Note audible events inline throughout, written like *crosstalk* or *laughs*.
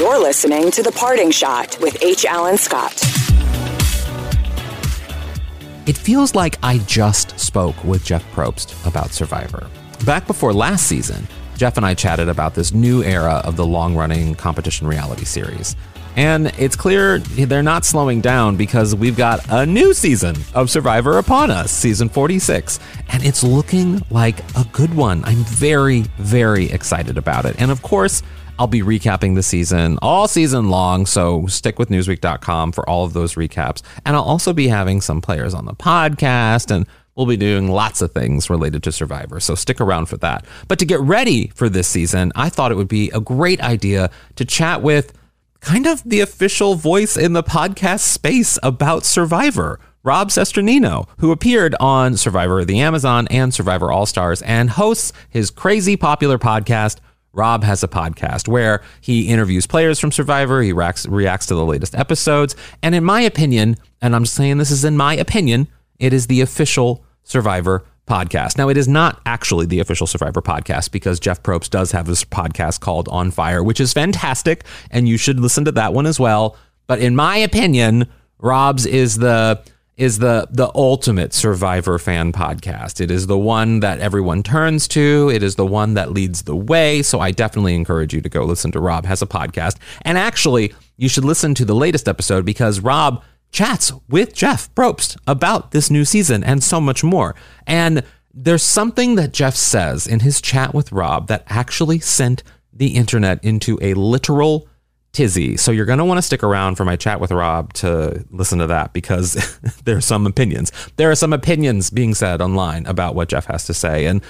You're listening to The Parting Shot with H. Alan Scott. It feels like I just spoke with Jeff Probst about Survivor. Back before last season, Jeff and I chatted about this new era of the long running competition reality series. And it's clear they're not slowing down because we've got a new season of Survivor upon us, season 46. And it's looking like a good one. I'm very, very excited about it. And of course, I'll be recapping the season all season long, so stick with Newsweek.com for all of those recaps. And I'll also be having some players on the podcast, and we'll be doing lots of things related to Survivor, so stick around for that. But to get ready for this season, I thought it would be a great idea to chat with kind of the official voice in the podcast space about Survivor. Rob Cesternino, who appeared on Survivor of the Amazon and Survivor All Stars and hosts his crazy popular podcast, Rob has a podcast where he interviews players from Survivor, he reacts, reacts to the latest episodes, and in my opinion, and I'm saying this is in my opinion, it is the official Survivor podcast. Now, it is not actually the official Survivor podcast because Jeff Probst does have this podcast called On Fire, which is fantastic, and you should listen to that one as well. But in my opinion, Rob's is the is the the ultimate survivor fan podcast. It is the one that everyone turns to. It is the one that leads the way. So I definitely encourage you to go listen to Rob has a podcast. And actually, you should listen to the latest episode because Rob chats with Jeff Probst about this new season and so much more. And there's something that Jeff says in his chat with Rob that actually sent the internet into a literal tizzy. So you're going to want to stick around for my chat with Rob to listen to that because *laughs* there are some opinions. There are some opinions being said online about what Jeff has to say. And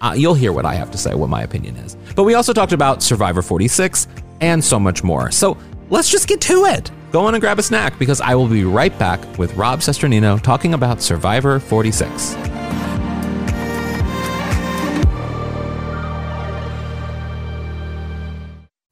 uh, you'll hear what I have to say, what my opinion is. But we also talked about Survivor 46 and so much more. So let's just get to it. Go on and grab a snack because I will be right back with Rob Cesternino talking about Survivor 46.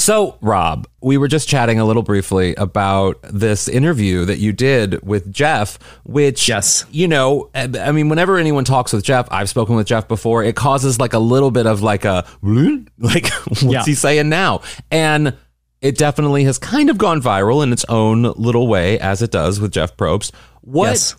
So, Rob, we were just chatting a little briefly about this interview that you did with Jeff, which, yes. you know, I mean, whenever anyone talks with Jeff, I've spoken with Jeff before, it causes like a little bit of like a, *laughs* like, *laughs* what's Yeah. he saying now? And it definitely has kind of gone viral in its own little way, as it does with Jeff Probst. What? Yes.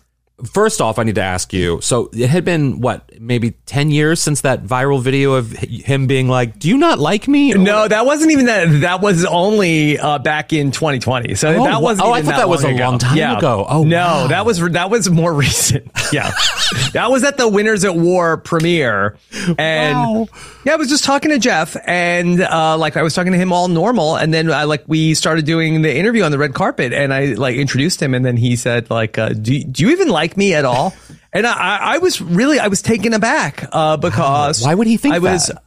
First off, I need to ask you. So it had been what, maybe ten years since that viral video of him being like, "Do you not like me?" No, that wasn't even that. That was only uh, back in 2020. So Oh, that wasn't. oh, I thought that was a ago. long time Yeah. ago. Oh, no, wow. that was that was more *laughs* recent. Yeah, that was at the Winners at War premiere, and Wow. yeah, I was just talking to Jeff, and uh, like I was talking to him all normal, and then I like we started doing the interview on the red carpet, and I like introduced him, and then he said like, uh, "Do do you even like me at all?" *laughs* And I, I was really I was taken aback uh, because Why would he think I was. that?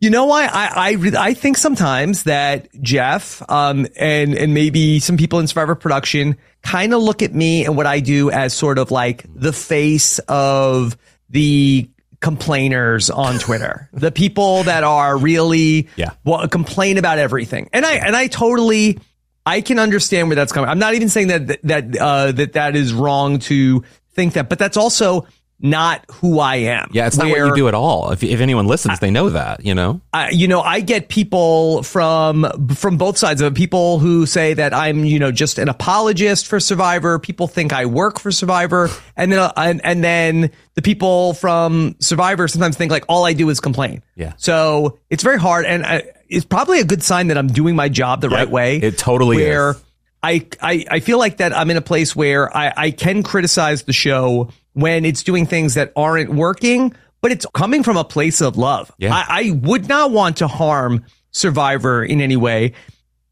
You know why? I I, re- I think sometimes that Jeff um and and maybe some people in Survivor production kind of look at me and what I do as sort of like the face of the complainers on Twitter, *laughs* the people that are really Yeah. well complain about everything, and I and I totally I can understand where that's coming. I'm not even saying that that uh, that that is wrong to think that, but that's also not who I am. Yeah, it's not what you do at all. If, if anyone listens, they know that, you know? I- you know, I get people from from both sides of it. People who say that I'm, you know, just an apologist for Survivor. People think I work for Survivor, and then uh, and, and then the people from Survivor sometimes think like all I do is complain. Yeah. So it's very hard, and I, it's probably a good sign that I'm doing my job the right way. it totally where is. I, I I feel like that I'm in a place where I, I can criticize the show when it's doing things that aren't working, but it's coming from a place of love. Yeah. I, I would not want to harm Survivor in any way.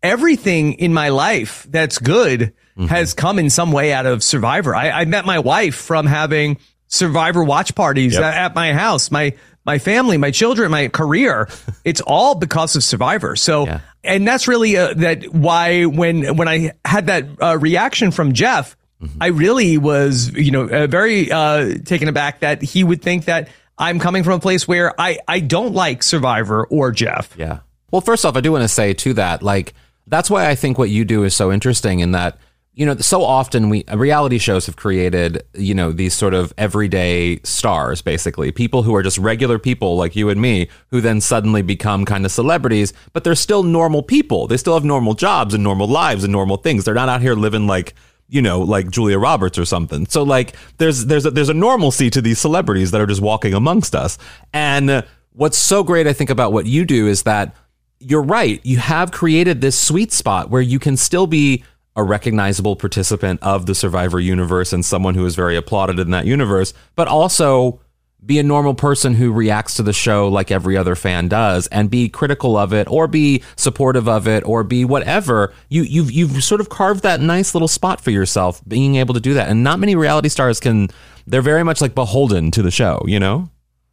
Everything in my life that's good has come in some way out of Survivor. I, I met my wife from having Survivor watch parties Yep. at, at my house. My my family, my children, my career. *laughs* it's all because of Survivor. So, Yeah. and that's really uh, that why when when I had that uh, reaction from Jeff, I really was you know uh, very uh, taken aback that he would think that I'm coming from a place where I I don't like Survivor or Jeff. Yeah. Well, first off, I do want to say to that, like, that's why I think what you do is so interesting in that, you know, so often we reality shows have created, you know, these sort of everyday stars, basically people who are just regular people like you and me, who then suddenly become kind of celebrities, but they're still normal people. They still have normal jobs and normal lives and normal things. They're not out here living like, you know, like Julia Roberts or something. So like, there's there's a, there's a normalcy to these celebrities that are just walking amongst us. And uh, what's so great, I think, about what you do is that you're right. You have created this sweet spot where you can still be a recognizable participant of the Survivor universe and someone who is very applauded in that universe, but also be a normal person who reacts to the show like every other fan does and be critical of it or be supportive of it or be whatever. You you've you've sort of carved that nice little spot for yourself being able to do that. And not many reality stars can they're very much like beholden to the show, you know?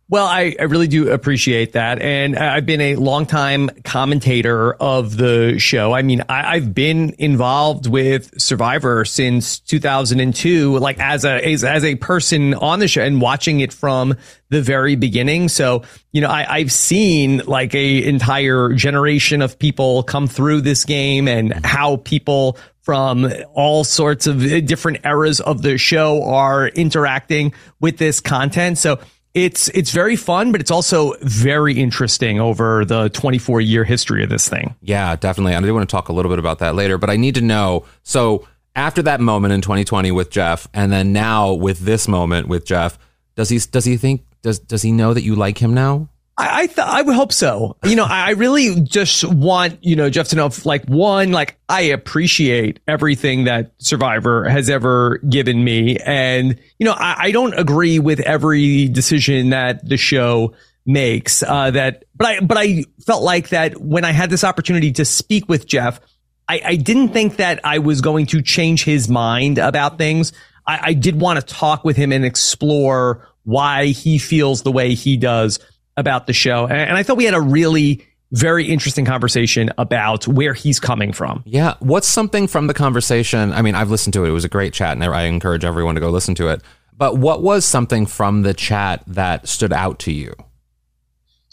Well, I, I really do appreciate that. And I've been a longtime commentator of the show. I mean, I, I've been involved with Survivor since 2002, like as a, as, as a person on the show and watching it from the very beginning. So, you know, I, I've seen like a entire generation of people come through this game and how people from all sorts of different eras of the show are interacting with this content. So it's it's very fun, but it's also very interesting over the 24 year history of this thing. Yeah, definitely. I do want to talk a little bit about that later, but I need to know. So after that moment in 2020 with Jeff, and then now with this moment with Jeff, does he does he think does does he know that you like him now? I I, th- I would hope so. You know, I really just want you know Jeff to know if, like one like I appreciate everything that Survivor has ever given me, and you know I, I don't agree with every decision that the show makes. Uh, that but I but I felt like that when I had this opportunity to speak with Jeff, I, I didn't think that I was going to change his mind about things. I, I did want to talk with him and explore why he feels the way he does about the show. And, I thought we had a really very interesting conversation about where he's coming from. Yeah. What's something from the conversation? I mean, I've listened to it. It was a great chat, and I encourage everyone to go listen to it. But what was something from the chat that stood out to you?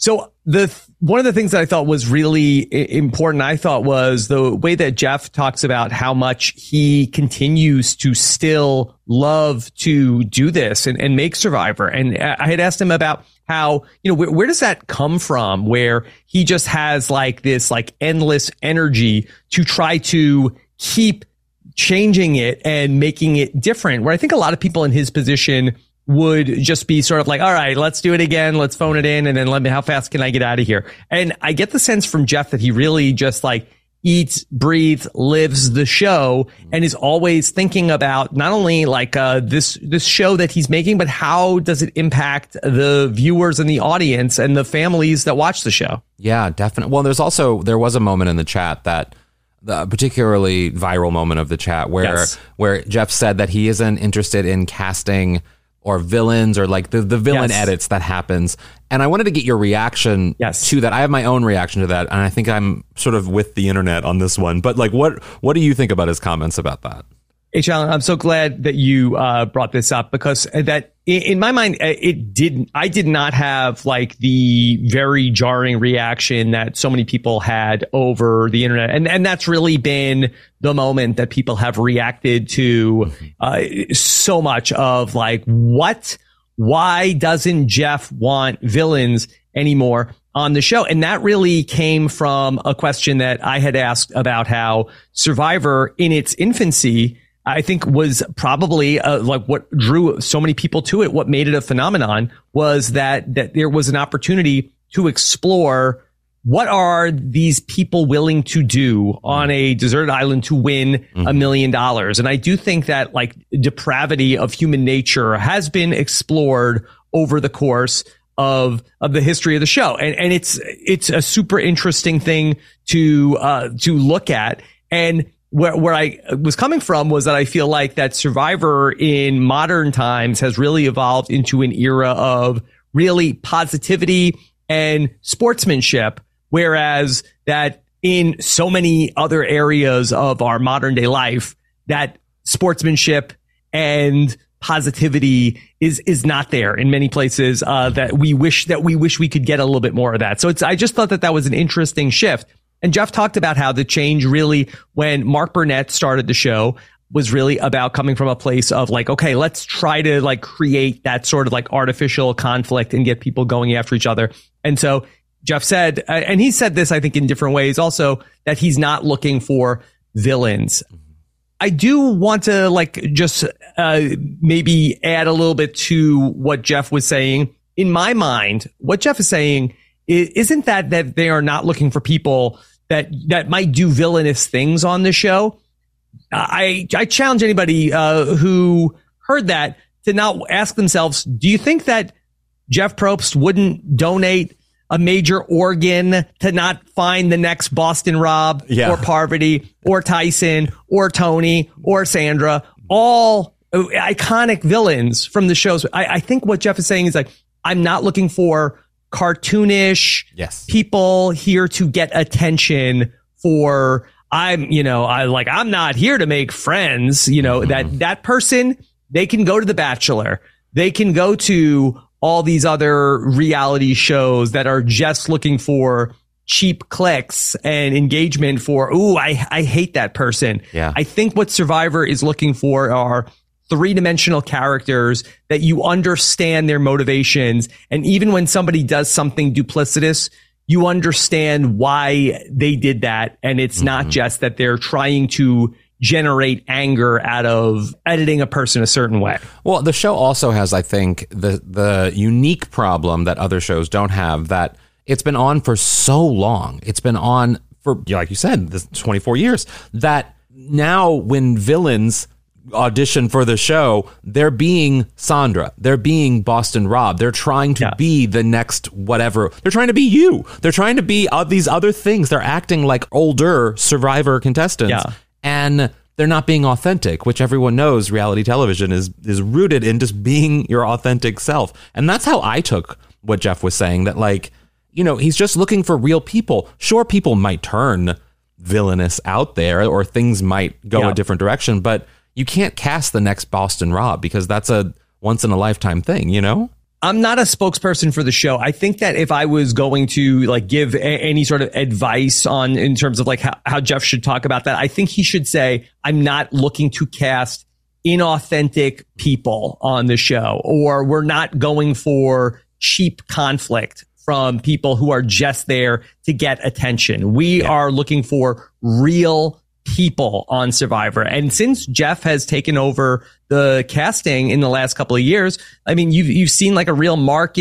So the one of the things that I thought was really important, I thought was the way that Jeff talks about how much he continues to still love to do this and, and make Survivor. And I had asked him about how, you know, where, where does that come from? Where he just has like this like endless energy to try to keep changing it and making it different. Where I think a lot of people in his position would just be sort of like, all right, let's do it again. Let's phone it in. And then let me, how fast can I get out of here? And I get the sense from Jeff that he really just like eats, breathes, lives the show and is always thinking about not only like, uh, this, this show that he's making, but how does it impact the viewers and the audience and the families that watch the show? Yeah, definitely. Well, there's also there was a moment in the chat that the particularly viral moment of the chat where Yes. where Jeff said that he isn't interested in casting or villains or like the the villain Yes. edits that happens. And I wanted to get your reaction Yes. to that. I have my own reaction to that, and I think I'm sort of with the internet on this one. But like, what what do you think about his comments about that? H. Alan, I'm so glad that you uh, brought this up because that in, my mind, uh, it didn't. I did not have like the very jarring reaction that so many people had over the internet, and and that's really been the moment that people have reacted to uh, so much of like what, why doesn't Jeff want villains anymore? on the show. And that really came from a question that I had asked about how Survivor in its infancy I think was probably uh, like what drew so many people to it. What made it a phenomenon was that that there was an opportunity to explore what are these people willing to do on a deserted island to win a million dollars. And I do think that like depravity of human nature has been explored over the course of of the history of the show, and and it's it's a super interesting thing to uh, to look at. And where where I was coming from was that I feel like that Survivor in modern times has really evolved into an era of really positivity and sportsmanship, whereas that in so many other areas of our modern day life, that sportsmanship and positivity is is not there in many places uh, that we wish that we wish we could get a little bit more of that. So it's I just thought that that was an interesting shift. And Jeff talked about how the change really when Mark Burnett started the show was really about coming from a place of like, okay, let's try to like create that sort of like artificial conflict and get people going after each other. And so Jeff said, uh, and he said this, I think, in different ways also, that he's not looking for villains. I do want to like just uh, maybe add a little bit to what Jeff was saying. In my mind, what Jeff is saying isn't that that they are not looking for people that that might do villainous things on the show. I I challenge anybody uh, who heard that to not ask themselves: Do you think that Jeff Probst wouldn't donate a major organ to not find the next Boston Rob yeah. or Parvati or Tyson or Tony or Sandra, all iconic villains from the shows. I, I think what Jeff is saying is like, I'm not looking for cartoonish yes. people here to get attention for I'm, you know, I like I'm not here to make friends, you know, mm-hmm. that that person they can go to the bachelor. They can go to all these other reality shows that are just looking for cheap clicks and engagement for, ooh, I, I hate that person. Yeah. I think what Survivor is looking for are three dimensional characters that you understand their motivations. And even when somebody does something duplicitous, you understand why they did that. And it's mm-hmm. not just that they're trying to generate anger out of editing a person a certain way. Well, the show also has, I think, the the unique problem that other shows don't have that it's been on for so long. It's been on for like you said, this 24 years that now when villains audition for the show, they're being Sandra, they're being Boston Rob, they're trying to yeah. be the next whatever. They're trying to be you. They're trying to be uh, these other things. They're acting like older Survivor contestants. Yeah and they're not being authentic, which everyone knows reality television is is rooted in just being your authentic self. And that's how I took what Jeff was saying that like, you know, he's just looking for real people. Sure people might turn villainous out there or things might go a different direction, but you can't cast the next Boston Rob because that's a once in a lifetime thing, you know? I'm not a spokesperson for the show. I think that if I was going to like give a- any sort of advice on in terms of like how, how Jeff should talk about that, I think he should say, I'm not looking to cast inauthentic people on the show, or we're not going for cheap conflict from people who are just there to get attention. We yeah. are looking for real people on Survivor. And since Jeff has taken over the casting in the last couple of years, I mean, you've, you've seen like a real marked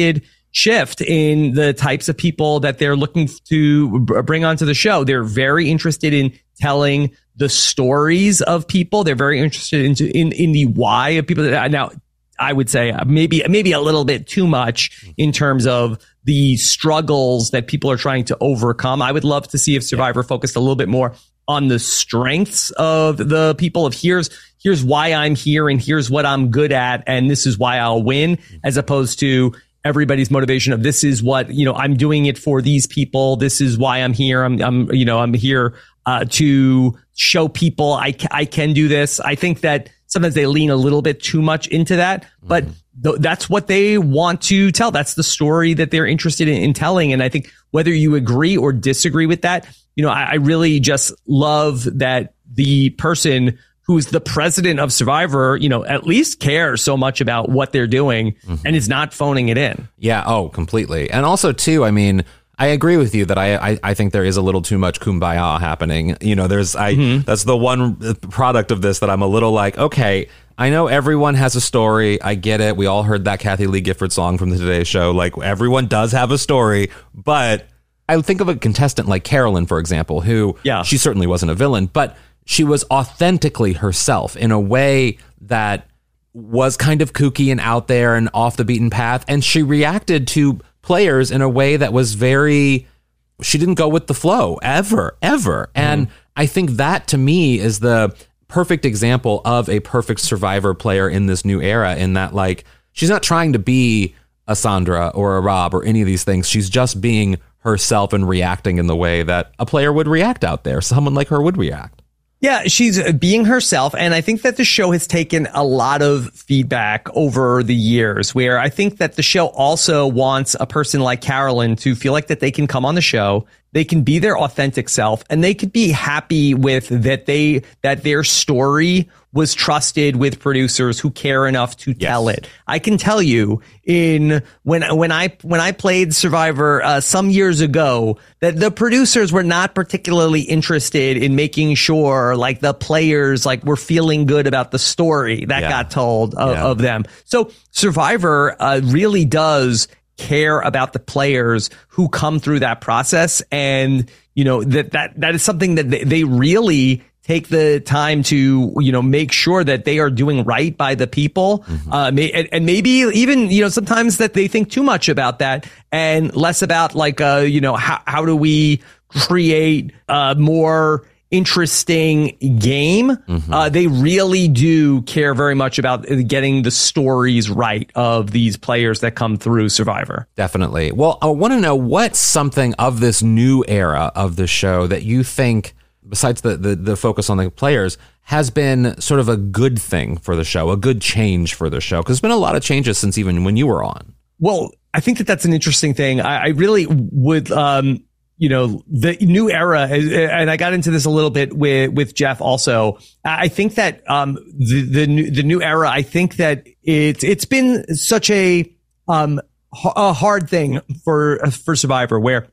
shift in the types of people that they're looking to bring onto the show. They're very interested in telling the stories of people. They're very interested in, in, in the why of people. Uh, now, I would say uh, maybe, maybe a little bit too much in terms of the struggles that people are trying to overcome. I would love to see if Survivor focused a little bit more on the strengths of the people of here's here's why I'm here and here's what I'm good at and this is why I'll win as opposed to everybody's motivation of this is what you know I'm doing it for these people. This is why I'm here. I'm I'm you know I'm here uh, to show people I I can do this. I think that sometimes they lean a little bit too much into that but th- that's what they want to tell that's the story that they're interested in, in telling and I think whether you agree or disagree with that you know, I, I really just love that the person who's the president of Survivor, you know, at least cares so much about what they're doing mm-hmm. and is not phoning it in. Yeah. Oh, completely. And also, too, I mean, I agree with you that I, I, I think there is a little too much kumbaya happening. You know, there's I mm-hmm. that's the one product of this that I'm a little like, okay, I know everyone has a story. I get it. We all heard that Kathie Lee Gifford song from the Today Show. Like everyone does have a story, but I think of a contestant like Carolyn, for example, who yeah. she certainly wasn't a villain, but she was authentically herself in a way that was kind of kooky and out there and off the beaten path. And she reacted to players in a way that was very, she didn't go with the flow ever, ever. And mm-hmm. I think that to me is the perfect example of a perfect survivor player in this new era, in that, like, she's not trying to be a Sandra or a Rob or any of these things. She's just being herself and reacting in the way that a player would react out there. Someone like her would react. Yeah, she's being herself. And I think that the show has taken a lot of feedback over the years where I think that the show also wants a person like Carolyn to feel like that they can come on the show. They can be their authentic self and they could be happy with that they, that their story was trusted with producers who care enough to tell it. I can tell you in when when I when I played Survivor uh, some years ago that the producers were not particularly interested in making sure like the players like were feeling good about the story that Yeah. got told of, Yeah. of them. So Survivor uh, really does care about the players who come through that process. And you know that that that is something that they, they really take the time to you know make sure that they are doing right by the people. Uh may, and, and maybe even you know sometimes that they think too much about that and less about like uh you know how how do we create a more interesting game uh they really do care very much about getting the stories right of these players that come through survivor Definitely. Well, I want to know what's something of this new era of the show that you think, besides the, the, the focus on the players, has been sort of a good thing for the show, a good change for the show? Because there's been a lot of changes since even when you were on. Well, I think that that's an interesting thing. I, I really would, um, you know, the new era, and I got into this a little bit with with Jeff. Also, I think that um, the the new, the new era. I think that it's it's been such a um a hard thing for for Survivor, where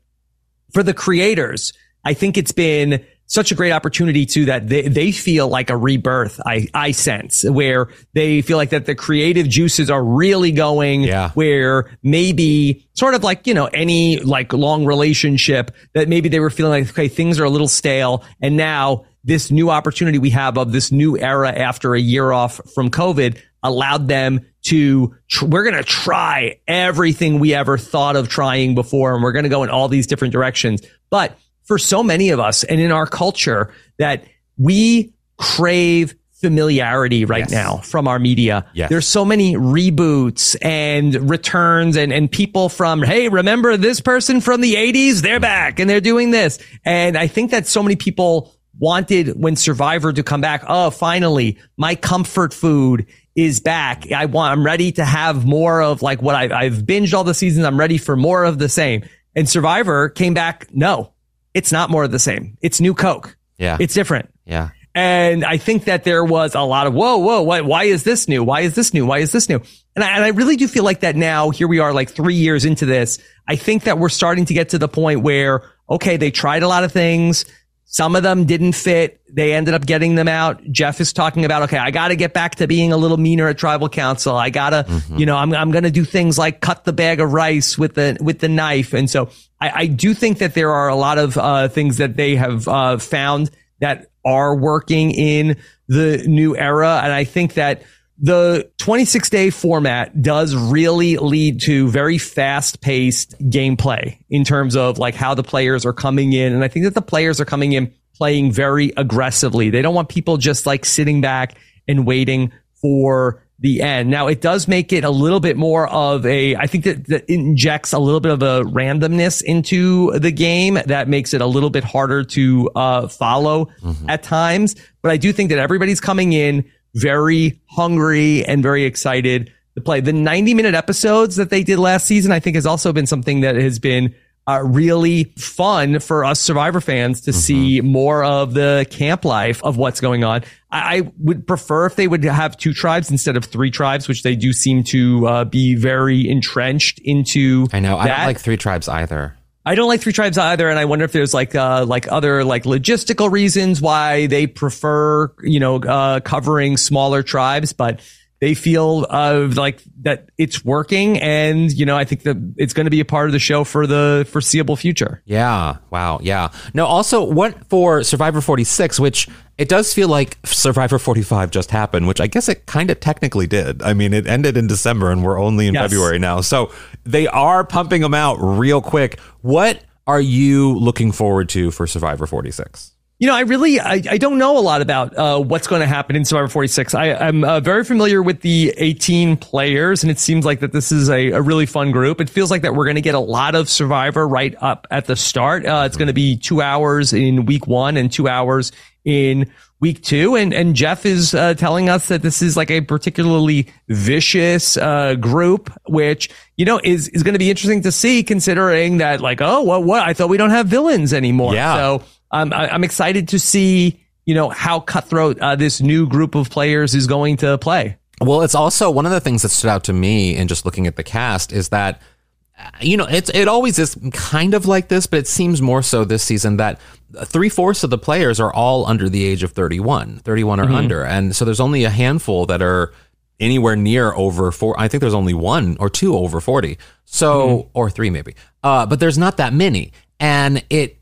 for the creators, I think it's been such a great opportunity too that they, they feel like a rebirth. I, I sense where they feel like that the creative juices are really going Yeah. where maybe sort of like, you know, any like long relationship that maybe they were feeling like, okay, things are a little stale. And now this new opportunity we have of this new era after a year off from COVID allowed them to, tr- we're going to try everything we ever thought of trying before. And we're going to go in all these different directions. But for so many of us and in our culture that we crave familiarity right Yes. now from our media. Yes. There's so many reboots and returns and, and people from, Hey, remember this person from the eighties? They're back and they're doing this. And I think that so many people wanted when Survivor to come back. Oh, finally, my comfort food is back. I want, I'm ready to have more of like what I've, I've binged all the seasons. I'm ready for more of the same. And Survivor came back. No, it's not more of the same. It's new Coke. Yeah. It's different. Yeah. And I think that there was a lot of, whoa, whoa, why, why is this new? Why is this new? Why is this new? And I, and I really do feel like that now, here we are like three years into this. I think that we're starting to get to the point where, okay, they tried a lot of things. Some of them didn't fit. They ended up getting them out. Jeff is talking about, okay, I got to get back to being a little meaner at tribal council. I got to, you know, I'm, I'm going to do things like cut the bag of rice with the, with the knife. And so I, I do think that there are a lot of, uh, things that they have, uh, found that are working in the new era. And I think that the 26 day format does really lead to very fast paced gameplay in terms of like how the players are coming in. And I think that the players are coming in playing very aggressively. They don't want people just like sitting back and waiting for the end. Now it does make it a little bit more of a, I think that, that injects a little bit of a randomness into the game that makes it a little bit harder to uh, follow at times. But I do think that everybody's coming in very hungry and very excited to play. The 90 minute episodes that they did last season, I think has also been something that has been uh, really fun for us Survivor fans to see more of the camp life of what's going on. I, I would prefer if they would have two tribes instead of three tribes, which they do seem to uh, be very entrenched into. I know. I don't like three tribes either. I don't like three tribes either, and I wonder if there's like uh like other like logistical reasons why they prefer you know uh covering smaller tribes, but they feel uh like that it's working, and you know I think that it's going to be a part of the show for the foreseeable future. Yeah. Wow. Yeah. No, also, what for Survivor 46, which It does feel like Survivor 45 just happened, which I guess it kind of technically did. I mean, it ended in December and we're only in Yes. February now. So they are pumping them out real quick. What are you looking forward to for Survivor 46? You know, I really, I, I don't know a lot about uh, what's going to happen in Survivor 46. I, I'm uh, very familiar with the 18 players, and it seems like that this is a, a really fun group. It feels like that we're going to get a lot of Survivor right up at the start. Uh, it's going to be two hours in week one and two hours in week two. And, and Jeff is uh, telling us that this is like a particularly vicious uh, group, which, you know, is, is going to be interesting to see considering that like, oh, well, what? I thought we don't have villains anymore. Yeah. So, um, I, I'm excited to see, you know, how cutthroat uh, this new group of players is going to play. Well, it's also one of the things that stood out to me in just looking at the cast is that you know it's it always is kind of like this, but it seems more so this season that three fourths of the players are all under the age of 31, 31 or under, and so there's only a handful that are anywhere near over four. I think there's only one or two over 40, so or three maybe, uh, but there's not that many, and it.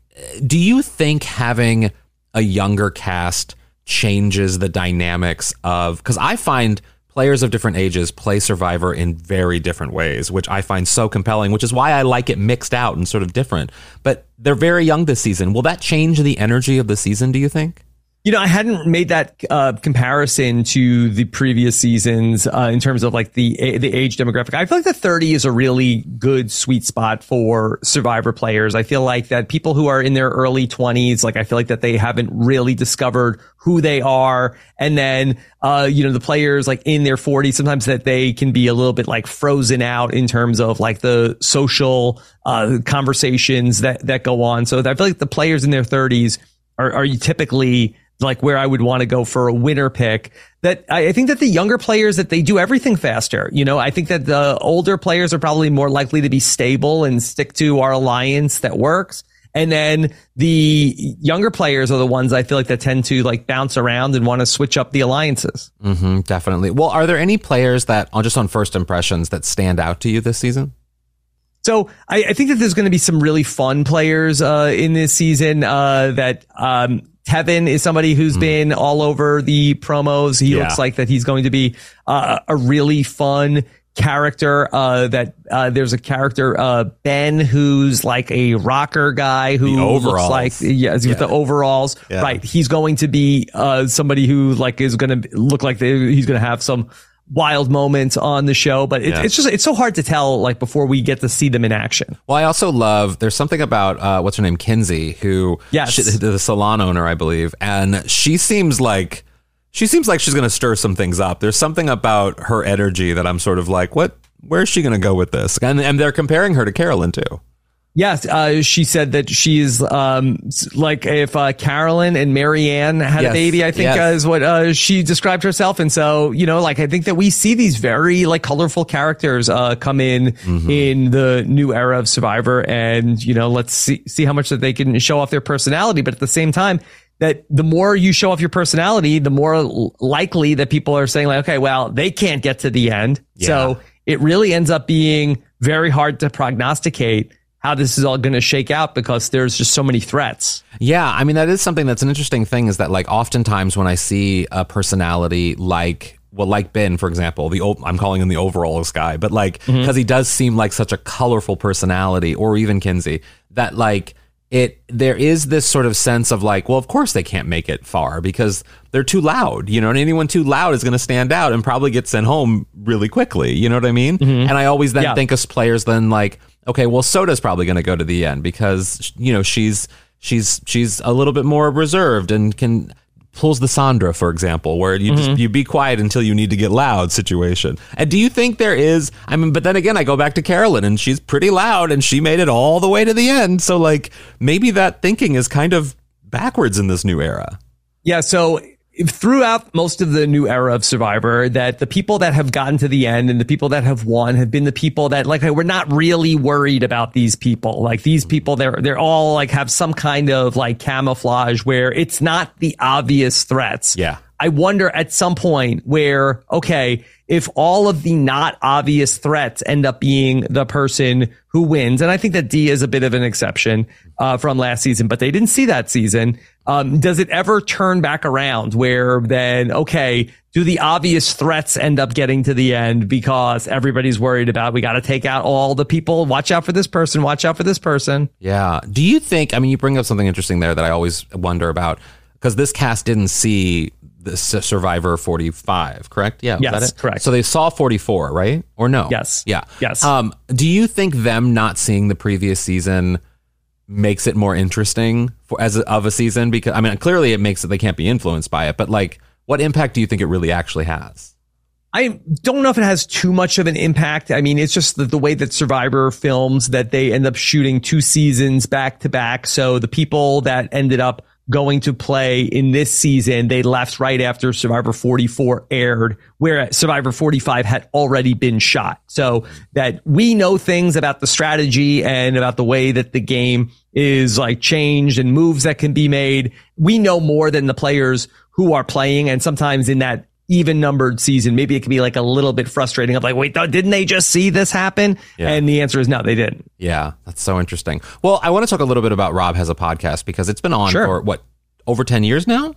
Do you think having a younger cast changes the dynamics of because I find players of different ages play Survivor in very different ways, which I find so compelling, which is why I like it mixed out and sort of different. But they're very young this season. Will that change the energy of the season, do you think? You know, I hadn't made that uh, comparison to the previous seasons uh, in terms of like the the age demographic. I feel like the 30 is a really good sweet spot for Survivor players. I feel like that people who are in their early 20s, like I feel like that they haven't really discovered who they are, and then uh, you know the players like in their 40s, sometimes that they can be a little bit like frozen out in terms of like the social uh, conversations that that go on. So I feel like the players in their 30s are, are you typically like where I would want to go for a winner pick. That I, I think that the younger players that they do everything faster. You know, I think that the older players are probably more likely to be stable and stick to our alliance that works. And then the younger players are the ones I feel like that tend to like bounce around and want to switch up the alliances. Mm-hmm, definitely. Well, are there any players that, on just on first impressions, that stand out to you this season? So I, I think that there's going to be some really fun players uh, in this season. Uh, that um, Tevin is somebody who's been all over the promos. He Yeah. looks like that he's going to be uh, a really fun character. Uh, that uh, there's a character uh, Ben who's like a rocker guy who looks like yes with the overalls. Yeah. Right, he's going to be uh, somebody who like is going to look like they, he's going to have some wild moments on the show. But it, Yeah. it's just it's so hard to tell like before we get to see them in action. Well, I also love. There's something about uh, what's her name, Kenzie, who Yes. she- the salon owner, I believe, and she seems like she seems like she's going to stir some things up. There's something about her energy that I'm sort of like, what? Where's she going to go with this? And and they're comparing her to Carolyn too. Yes, uh, she said that she's um, like if uh, Carolyn and Maryanne had Yes, a baby, I think yes. uh, is what uh, she described herself. And so, you know, like I think that we see these very like colorful characters uh, come in Mm-hmm. in the new era of Survivor, and you know, let's see see how much that they can show off their personality. But at the same time, that the more you show off your personality, the more likely that people are saying like, okay, well, they can't get to the end. So it really ends up being very hard to prognosticate how this is all going to shake out because there's just so many threats. Yeah, I mean that is something that's an interesting thing is that like oftentimes when I see a personality like well like Ben for example, the I'm calling him the overalls guy, but like Mm-hmm. because he does seem like such a colorful personality or even Kenzie that like it there is this sort of sense of like well of course they can't make it far because they're too loud you know and anyone too loud is going to stand out and probably get sent home really quickly you know what i mean and i always then Mm-hmm. Yeah. think of players then like okay well soda's probably going to go to the end because you know she's she's she's a little bit more reserved and can pulls the Sandra, for example, where you just mm-hmm. you be quiet until you need to get loud situation. And do you think there is? I mean, but then again, I go back to Carolyn, and she's pretty loud, and she made it all the way to the end. So like maybe that thinking is kind of backwards in this new era. Yeah. So throughout most of the new era of Survivor, that the people that have gotten to the end and the people that have won have been the people that like we're not really worried about these people. Like these people, they're they're all like have some kind of like camouflage where it's not the obvious threats. Yeah. I wonder at some point where, okay, if all of the not obvious threats end up being the person who wins, and I think that Dee is a bit of an exception uh, from last season, but they didn't see that season. Um, does it ever turn back around where then, okay, do the obvious threats end up getting to the end because everybody's worried about we got to take out all the people? Watch out for this person. Watch out for this person. Yeah. Do you think? I mean, you bring up something interesting there that I always wonder about because this cast didn't see the Survivor 45, correct? Yeah. Yes, correct. So they saw 44, right? Or no? Yes. Yeah. Yes. Um, do you think them not seeing the previous season makes it more interesting for as a, of a season? Because I mean, clearly it makes it they can't be influenced by it, but like, what impact do you think it really actually has? I don't know if it has too much of an impact. I mean, it's just the, the, way that Survivor films that they end up shooting two seasons back to back. So the people that ended up going to play in this season. They left right after Survivor 44 aired, where Survivor 45 had already been shot. So that we know things about the strategy and about the way that the game is like changed and moves that can be made. We know more than the players who are playing. And sometimes in that even numbered season, maybe it can be like a little bit frustrating of like, wait, didn't they just see this happen? Yeah. And the answer is no, they didn't. Yeah, that's so interesting. Well, I want to talk a little bit about Rob has a podcast because it's been on sure. for what over 10 years now?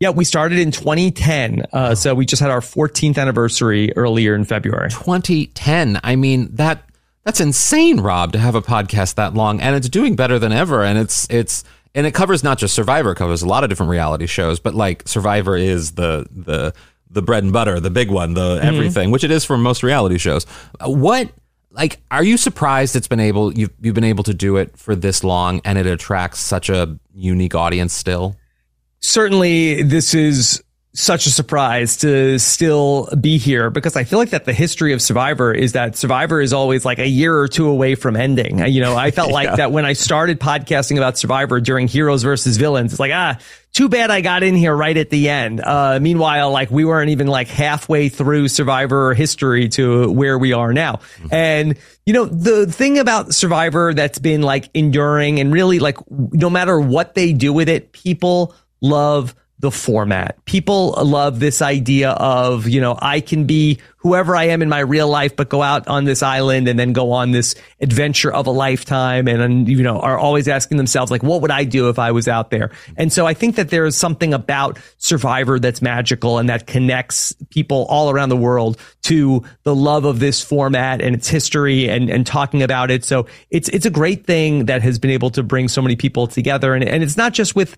Yeah, we started in 2010. Uh, so we just had our 14th anniversary earlier in February. 2010. I mean, that that's insane, Rob, to have a podcast that long and it's doing better than ever and it's it's and it covers not just Survivor, it covers a lot of different reality shows, but like Survivor is the the the bread and butter, the big one, the mm-hmm. everything, which it is for most reality shows. What like are you surprised it's been able you've you've been able to do it for this long and it attracts such a unique audience still? Certainly this is such a surprise to still be here because I feel like that the history of Survivor is that Survivor is always like a year or two away from ending. You know, I felt *laughs* like that when I started podcasting about Survivor during Heroes versus Villains, it's like, ah, too bad I got in here right at the end. Uh, meanwhile, like we weren't even like halfway through Survivor history to where we are now. Mm-hmm. And, you know, the thing about Survivor that's been like enduring and really like no matter what they do with it, people love the format. People love this idea of, you know, I can be whoever I am in my real life, but go out on this island and then go on this adventure of a lifetime. And, you know, are always asking themselves, like, what would I do if I was out there? And so I think that there is something about Survivor that's magical and that connects people all around the world to the love of this format and its history and, and talking about it. So it's, it's a great thing that has been able to bring so many people together. And, and it's not just with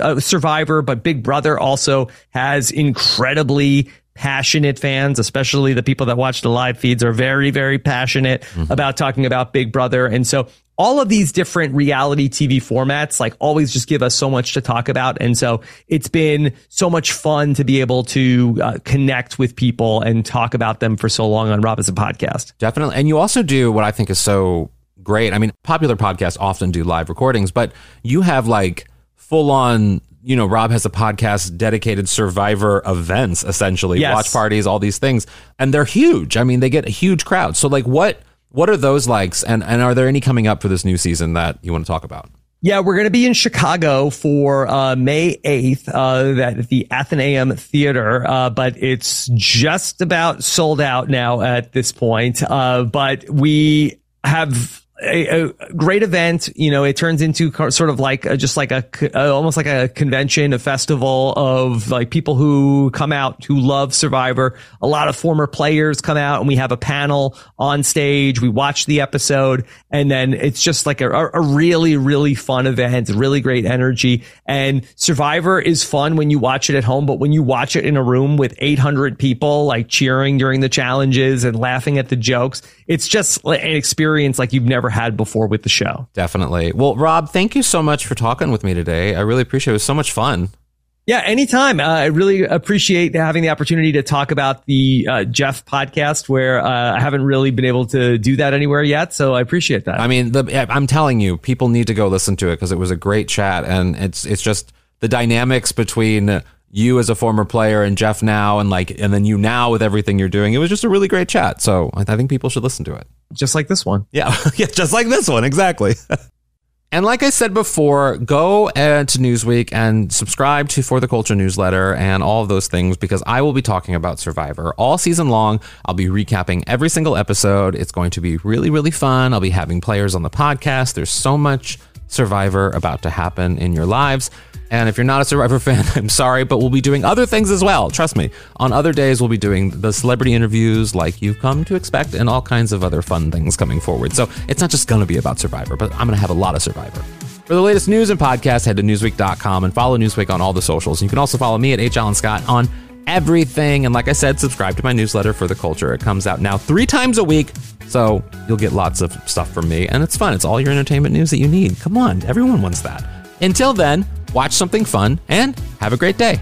uh, Survivor, but Big Brother also has incredibly passionate fans, especially the people that watch the live feeds are very, very passionate mm-hmm. about talking about Big Brother. And so all of these different reality TV formats, like always just give us so much to talk about. And so it's been so much fun to be able to uh, connect with people and talk about them for so long on Rob has a podcast. Definitely. And you also do what I think is so great. I mean, popular podcasts often do live recordings, but you have like full on you know, Rob has a podcast dedicated survivor events, essentially yes. watch parties, all these things, and they're huge. I mean, they get a huge crowd. So, like, what what are those likes, and and are there any coming up for this new season that you want to talk about? Yeah, we're going to be in Chicago for uh, May 8th uh, at the Athenaeum Theater, uh, but it's just about sold out now at this point. Uh, but we have a, a, great event. You know, it turns into sort of like a, just like a, a, almost like a convention, a festival of like people who come out who love Survivor. A lot of former players come out, and we have a panel on stage. We watch the episode, and then it's just like a, a really, really fun event. Really great energy. And Survivor is fun when you watch it at home, but when you watch it in a room with 800 people like cheering during the challenges and laughing at the jokes, it's just an experience like you've never had before with the show. Definitely. Well, Rob, thank you so much for talking with me today. I really appreciate it. It was so much fun. Yeah, anytime. Uh, I really appreciate having the opportunity to talk about the uh, Jeff podcast, where uh, I haven't really been able to do that anywhere yet. So I appreciate that. I mean, the, I'm telling you, people need to go listen to it because it was a great chat, and it's it's just the dynamics between you as a former player and Jeff now, and like, and then you now with everything you're doing. It was just a really great chat. So I, think people should listen to it just like this one. Yeah, *laughs* yeah, just like this one, exactly. *laughs* and like I said before, go to Newsweek and subscribe to For the Culture newsletter and all of those things because I will be talking about Survivor all season long. I'll be recapping every single episode. It's going to be really, really fun. I'll be having players on the podcast. There's so much Survivor about to happen in your lives. And if you're not a Survivor *laughs* fan, I'm sorry, but we'll be doing other things as well. Trust me. On other days, we'll be doing the celebrity interviews like you've come to expect and all kinds of other fun things coming forward. So it's not just going to be about Survivor, but I'm going to have a lot of Survivor. For the latest news and podcasts, head to Newsweek.com and follow Newsweek on all the socials. You can also follow me at H. Alan Scott on everything. And like I said, subscribe to my newsletter for the culture. It comes out now three times a week. So you'll get lots of stuff from me. And it's fun. It's all your entertainment news that you need. Come on, everyone wants that. Until then, watch something fun and have a great day.